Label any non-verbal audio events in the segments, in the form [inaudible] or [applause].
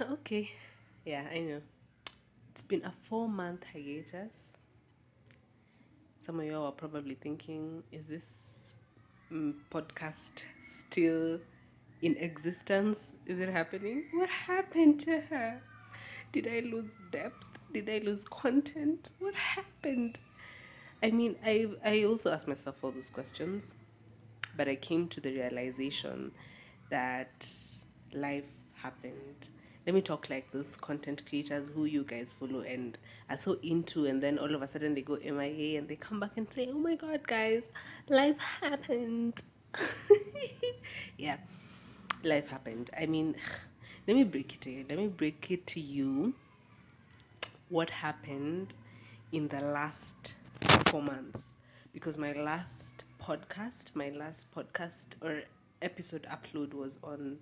[laughs] okay. Yeah, I know. It's been a four month hiatus. Some of y'all are probably thinking, is this mm, podcast still in existence? Is it happening? What happened to her? Did I lose depth? Did I lose content? What happened? I mean, I, I also asked myself all those questions, but I came to the realization that life happened. Let me talk like those content creators who you guys follow and are so into, and then all of a sudden they go MIA and they come back and say, Oh my god, guys, life happened. [laughs] yeah, life happened. I mean, [sighs] let me break it to you. Let me break it to you what happened in the last four months because my last podcast, my last podcast or episode upload was on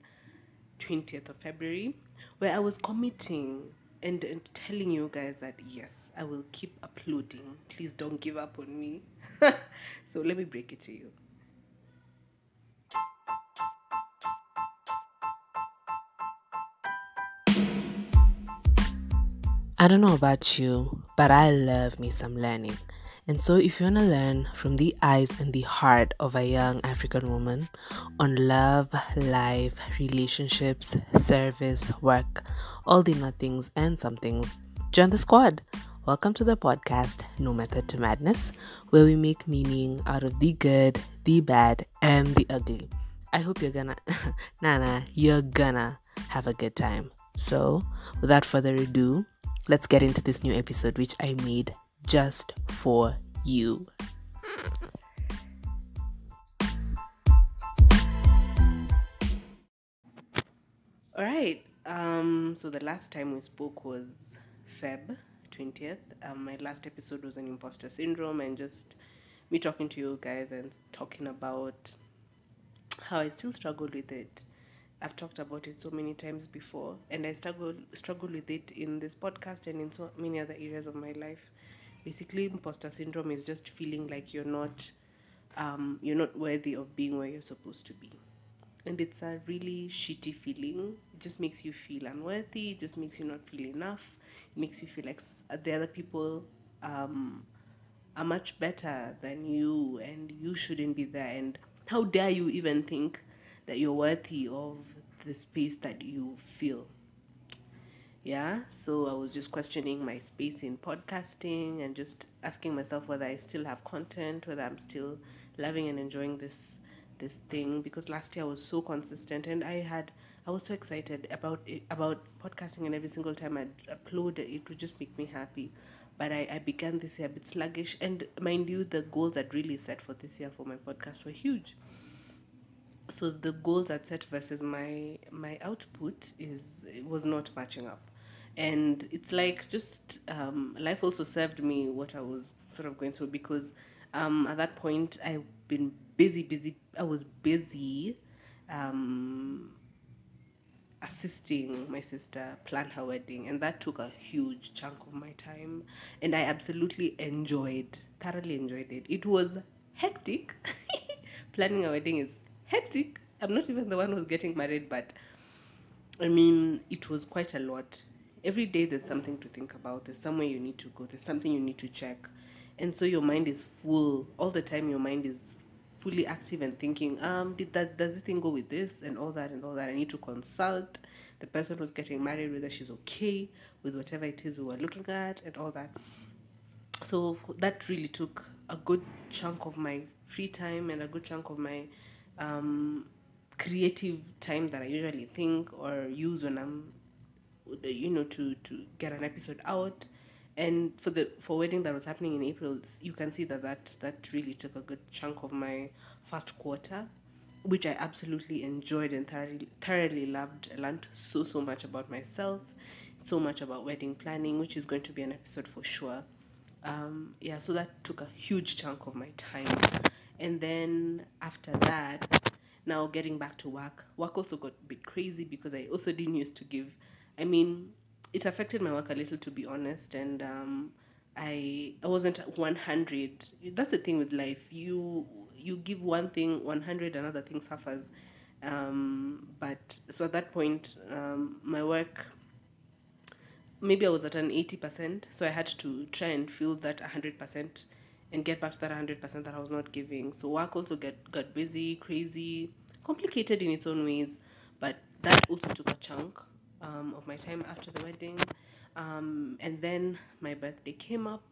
20th of February, where I was committing and, and telling you guys that yes, I will keep uploading. Please don't give up on me. [laughs] so let me break it to you. I don't know about you, but I love me some learning. And so, if you want to learn from the eyes and the heart of a young African woman on love, life, relationships, service, work, all the nothings and somethings, join the squad. Welcome to the podcast, No Method to Madness, where we make meaning out of the good, the bad, and the ugly. I hope you're gonna, [laughs] Nana, you're gonna have a good time. So, without further ado, let's get into this new episode, which I made just for you. All right. Um, so the last time we spoke was Feb 20th. Um, my last episode was on imposter syndrome and just me talking to you guys and talking about how I still struggle with it. I've talked about it so many times before, and I struggle struggle with it in this podcast and in so many other areas of my life. Basically, imposter syndrome is just feeling like you're not um, you're not worthy of being where you're supposed to be, and it's a really shitty feeling. It just makes you feel unworthy. It just makes you not feel enough. It makes you feel like the other people um, are much better than you, and you shouldn't be there. And how dare you even think that you're worthy of the space that you feel. Yeah, so I was just questioning my space in podcasting and just asking myself whether I still have content, whether I'm still loving and enjoying this this thing because last year I was so consistent and I had I was so excited about it, about podcasting and every single time I'd upload it, would just make me happy. But I, I began this year a bit sluggish and mind you the goals I'd really set for this year for my podcast were huge so the goals I'd set versus my my output is was not matching up and it's like just um, life also served me what I was sort of going through because um, at that point I've been busy busy I was busy um, assisting my sister plan her wedding and that took a huge chunk of my time and I absolutely enjoyed thoroughly enjoyed it it was hectic [laughs] planning a wedding is hectic. I'm not even the one who's getting married, but I mean, it was quite a lot. Every day there's something to think about, there's somewhere you need to go, there's something you need to check. And so your mind is full. All the time, your mind is fully active and thinking, um, did that, does this thing go with this and all that and all that? I need to consult the person who's getting married, whether she's okay with whatever it is we were looking at and all that. So that really took a good chunk of my free time and a good chunk of my um, creative time that I usually think or use when I'm, you know, to, to get an episode out. And for the for wedding that was happening in April, you can see that, that that really took a good chunk of my first quarter, which I absolutely enjoyed and thoroughly, thoroughly loved. I learned so so much about myself, so much about wedding planning, which is going to be an episode for sure. Um, yeah, so that took a huge chunk of my time and then after that now getting back to work work also got a bit crazy because i also didn't used to give i mean it affected my work a little to be honest and um, i i wasn't 100 that's the thing with life. You you give one thing 100 another thing suffers. Um, but so at that point um, my work maybe I was at an 80%, so I had to try and fill that 100% and get back to that 100% that I was not giving. So work also get, got busy, crazy, complicated in its own ways, but that also took a chunk um, of my time after the wedding. Um, and then my birthday came up.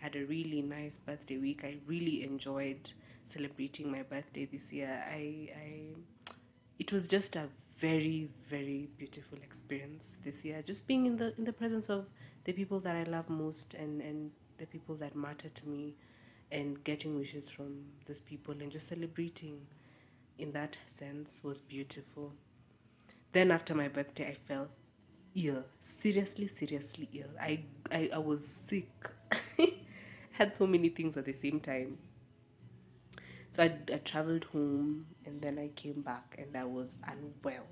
I had a really nice birthday week. I really enjoyed celebrating my birthday this year. I, I it was just a very very beautiful experience this year just being in the in the presence of the people that i love most and and the people that matter to me and getting wishes from those people and just celebrating in that sense was beautiful then after my birthday i fell ill seriously seriously ill i i, I was sick [laughs] had so many things at the same time so I, I traveled home and then I came back and I was unwell.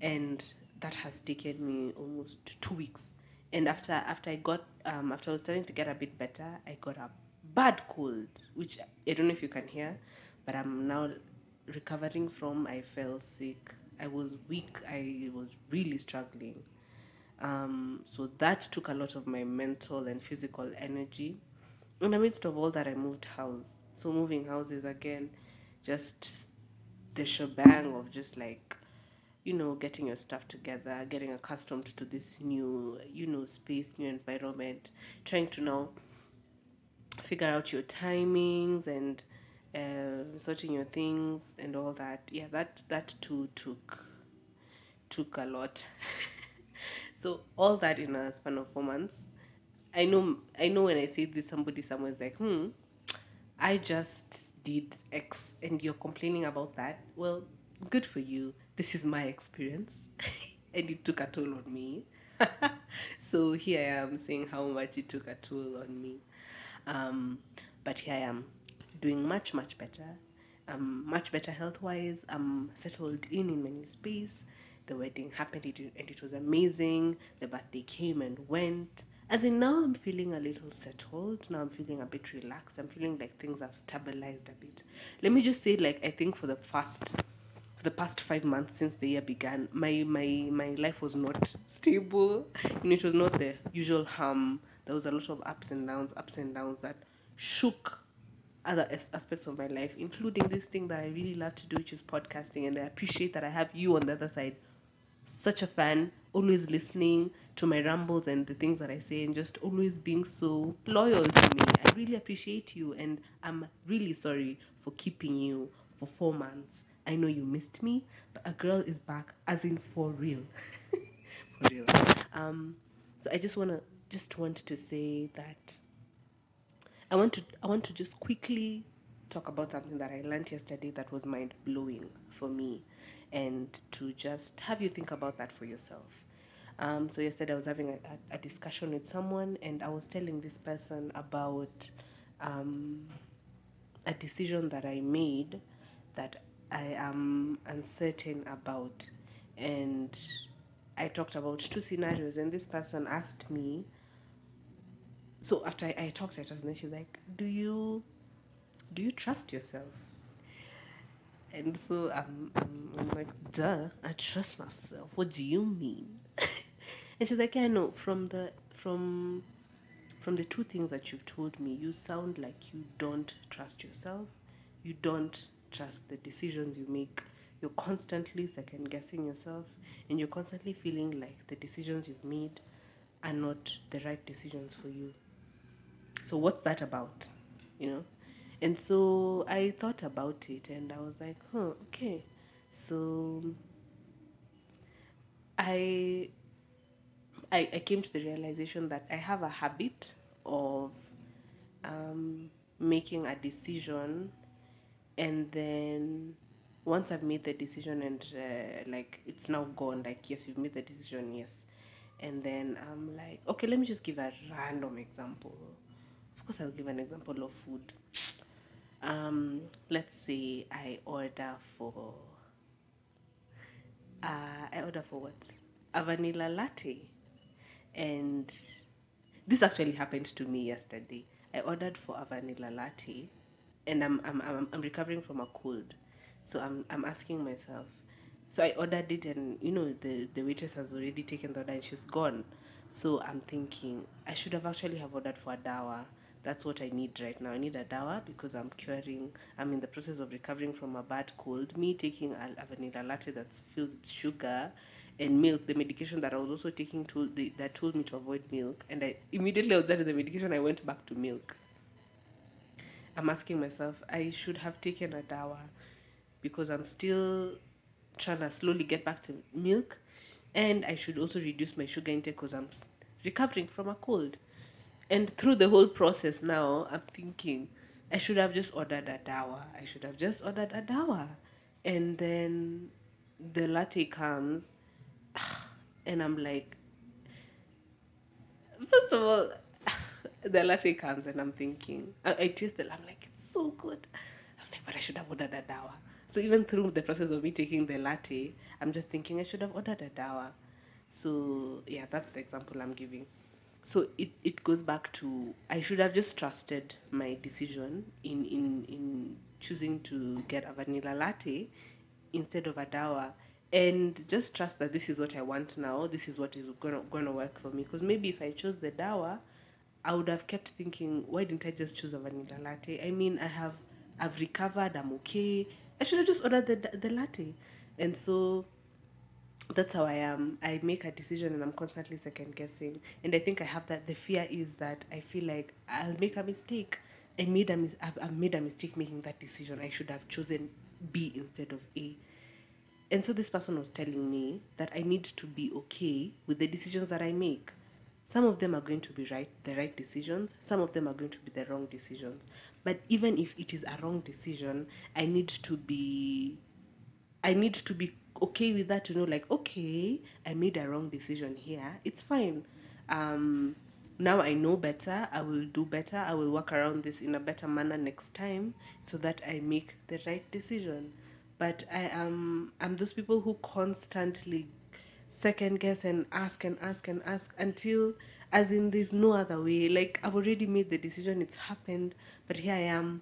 And that has taken me almost two weeks. And after after I got um, after I was starting to get a bit better, I got a bad cold, which I don't know if you can hear, but I'm now recovering from. I fell sick. I was weak. I was really struggling. Um, so that took a lot of my mental and physical energy. In the midst of all that, I moved house. So moving houses again, just the shebang of just like, you know, getting your stuff together, getting accustomed to this new, you know, space, new environment, trying to now figure out your timings and uh, sorting your things and all that. Yeah, that that too took took a lot. [laughs] so all that in a span of four months. I know I know when I say this somebody somewhere is like, hmm, I just did X and you're complaining about that. Well, good for you. This is my experience. [laughs] and it took a toll on me. [laughs] so here I am saying how much it took a toll on me. Um, but here I am doing much, much better. I'm much better health wise. I'm settled in in my new space. The wedding happened and it was amazing. The birthday came and went as in now i'm feeling a little settled now i'm feeling a bit relaxed i'm feeling like things have stabilized a bit let me just say like i think for the first for the past five months since the year began my my my life was not stable you know it was not the usual hum there was a lot of ups and downs ups and downs that shook other as- aspects of my life including this thing that i really love to do which is podcasting and i appreciate that i have you on the other side such a fan, always listening to my rambles and the things that I say, and just always being so loyal to me. I really appreciate you, and I'm really sorry for keeping you for four months. I know you missed me, but a girl is back, as in for real, [laughs] for real. Um, so I just wanna just want to say that I want to I want to just quickly talk about something that I learned yesterday that was mind blowing for me and to just have you think about that for yourself. Um, so yesterday I was having a, a, discussion with someone and I was telling this person about um, a decision that I made that I am uncertain about. And I talked about two scenarios and this person asked me, so after I, I talked, I talked and then she's like, do you, do you trust yourself? And so I'm, I'm, I'm like, duh, I trust myself. What do you mean? [laughs] and she's like, yeah, no, from the from from the two things that you've told me, you sound like you don't trust yourself. You don't trust the decisions you make. You're constantly second guessing yourself and you're constantly feeling like the decisions you've made are not the right decisions for you. So what's that about? You know? And so I thought about it and I was like, huh, okay. So I, I, I came to the realization that I have a habit of um, making a decision and then once I've made the decision and uh, like it's now gone, like yes, you've made the decision, yes. And then I'm like, okay, let me just give a random example. Course, I'll give an example of food um, let's say I order for uh, I order for what? A vanilla latte. And this actually happened to me yesterday. I ordered for a vanilla latte and I'm, I'm, I'm, I'm recovering from a cold. So I'm, I'm asking myself, So I ordered it, and you know, the, the waitress has already taken the order and she's gone. So I'm thinking I should have actually have ordered for a dawa. That's what I need right now. I need a dawa because I'm curing. I'm in the process of recovering from a bad cold. Me taking a, a vanilla latte that's filled with sugar and milk, the medication that I was also taking told the, that told me to avoid milk, and I immediately I was the medication. I went back to milk. I'm asking myself, I should have taken a dawa because I'm still trying to slowly get back to milk, and I should also reduce my sugar intake because I'm recovering from a cold. And through the whole process now, I'm thinking I should have just ordered a dawa. I should have just ordered a dawa. And then the latte comes, [sighs] and I'm like, first of all, [laughs] the latte comes, and I'm thinking, I, I taste it, I'm like, it's so good. I'm like, but I should have ordered a dawa. So even through the process of me taking the latte, I'm just thinking I should have ordered a dawa. So yeah, that's the example I'm giving. So it, it goes back to I should have just trusted my decision in, in in choosing to get a vanilla latte instead of a dawa and just trust that this is what I want now. This is what is gonna gonna work for me. Because maybe if I chose the dawa, I would have kept thinking, why didn't I just choose a vanilla latte? I mean, I have I've recovered. I'm okay. I should have just ordered the the latte, and so that's how I am. I make a decision and I'm constantly second guessing. And I think I have that. The fear is that I feel like I'll make a mistake. I made a mis- I've, I've made a mistake making that decision. I should have chosen B instead of A. And so this person was telling me that I need to be okay with the decisions that I make. Some of them are going to be right, the right decisions. Some of them are going to be the wrong decisions. But even if it is a wrong decision, I need to be I need to be okay with that to know like okay, I made a wrong decision here. It's fine. Um now I know better. I will do better. I will work around this in a better manner next time so that I make the right decision. But I am I'm those people who constantly second guess and ask and ask and ask until as in there's no other way like i've already made the decision it's happened but here i am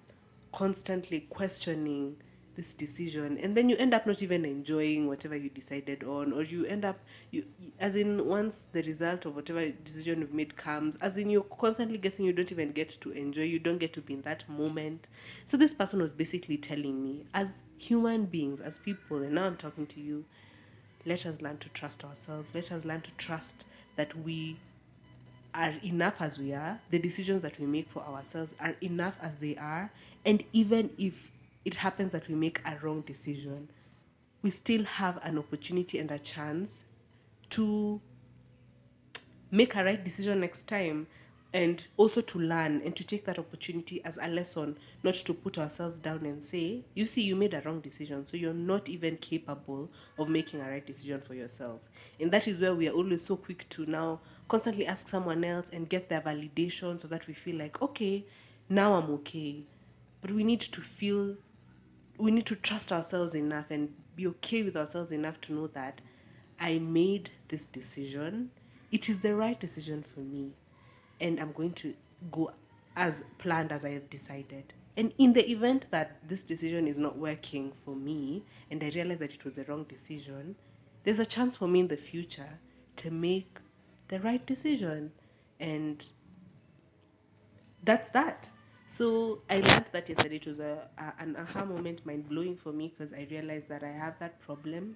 constantly questioning this decision and then you end up not even enjoying whatever you decided on or you end up you as in once the result of whatever decision you've made comes as in you're constantly guessing you don't even get to enjoy you don't get to be in that moment so this person was basically telling me as human beings as people and now i'm talking to you let us learn to trust ourselves. Let us learn to trust that we are enough as we are. The decisions that we make for ourselves are enough as they are. And even if it happens that we make a wrong decision, we still have an opportunity and a chance to make a right decision next time and also to learn and to take that opportunity as a lesson, not to put ourselves down and say, you see, you made a wrong decision, so you're not even capable of making a right decision for yourself. And that is where we are always so quick to now constantly ask someone else and get their validation so that we feel like, okay, now I'm okay. But we need to feel, we need to trust ourselves enough and be okay with ourselves enough to know that I made this decision. It is the right decision for me and I'm going to go as planned as I have decided. And in the event that this decision is not working for me and I realize that it was the wrong decision, there's a chance for me in the future to make the right decision. And that's that. So I learned that yesterday. It was a, a an aha moment, mind blowing for me because I realized that I have that problem,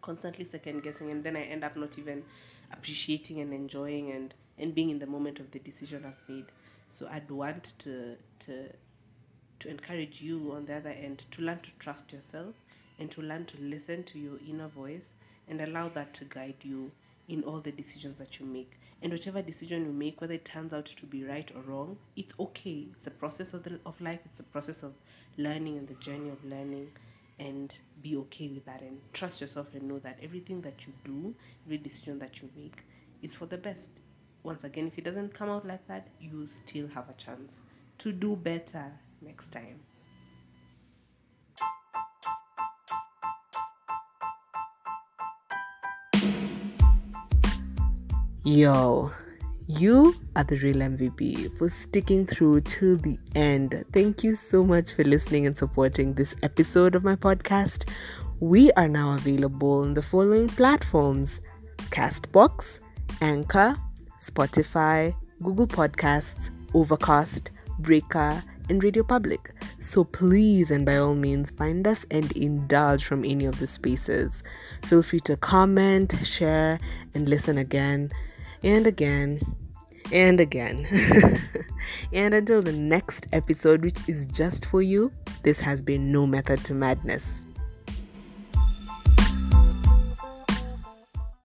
constantly second guessing, and then I end up not even appreciating and enjoying and and being in the moment of the decision I've made. So I'd want to to to encourage you on the other end to learn to trust yourself and to learn to listen to your inner voice and allow that to guide you in all the decisions that you make. And whatever decision you make, whether it turns out to be right or wrong, it's okay. It's a process of, the, of life, it's a process of learning and the journey of learning. And be okay with that and trust yourself and know that everything that you do, every decision that you make, is for the best. Once again, if it doesn't come out like that, you still have a chance to do better next time. Yo, you are the real MVP for sticking through till the end. Thank you so much for listening and supporting this episode of my podcast. We are now available on the following platforms Castbox, Anchor, Spotify, Google Podcasts, Overcast, Breaker, and Radio Public. So please and by all means find us and indulge from any of the spaces. Feel free to comment, share, and listen again and again and again. [laughs] and until the next episode, which is just for you, this has been No Method to Madness.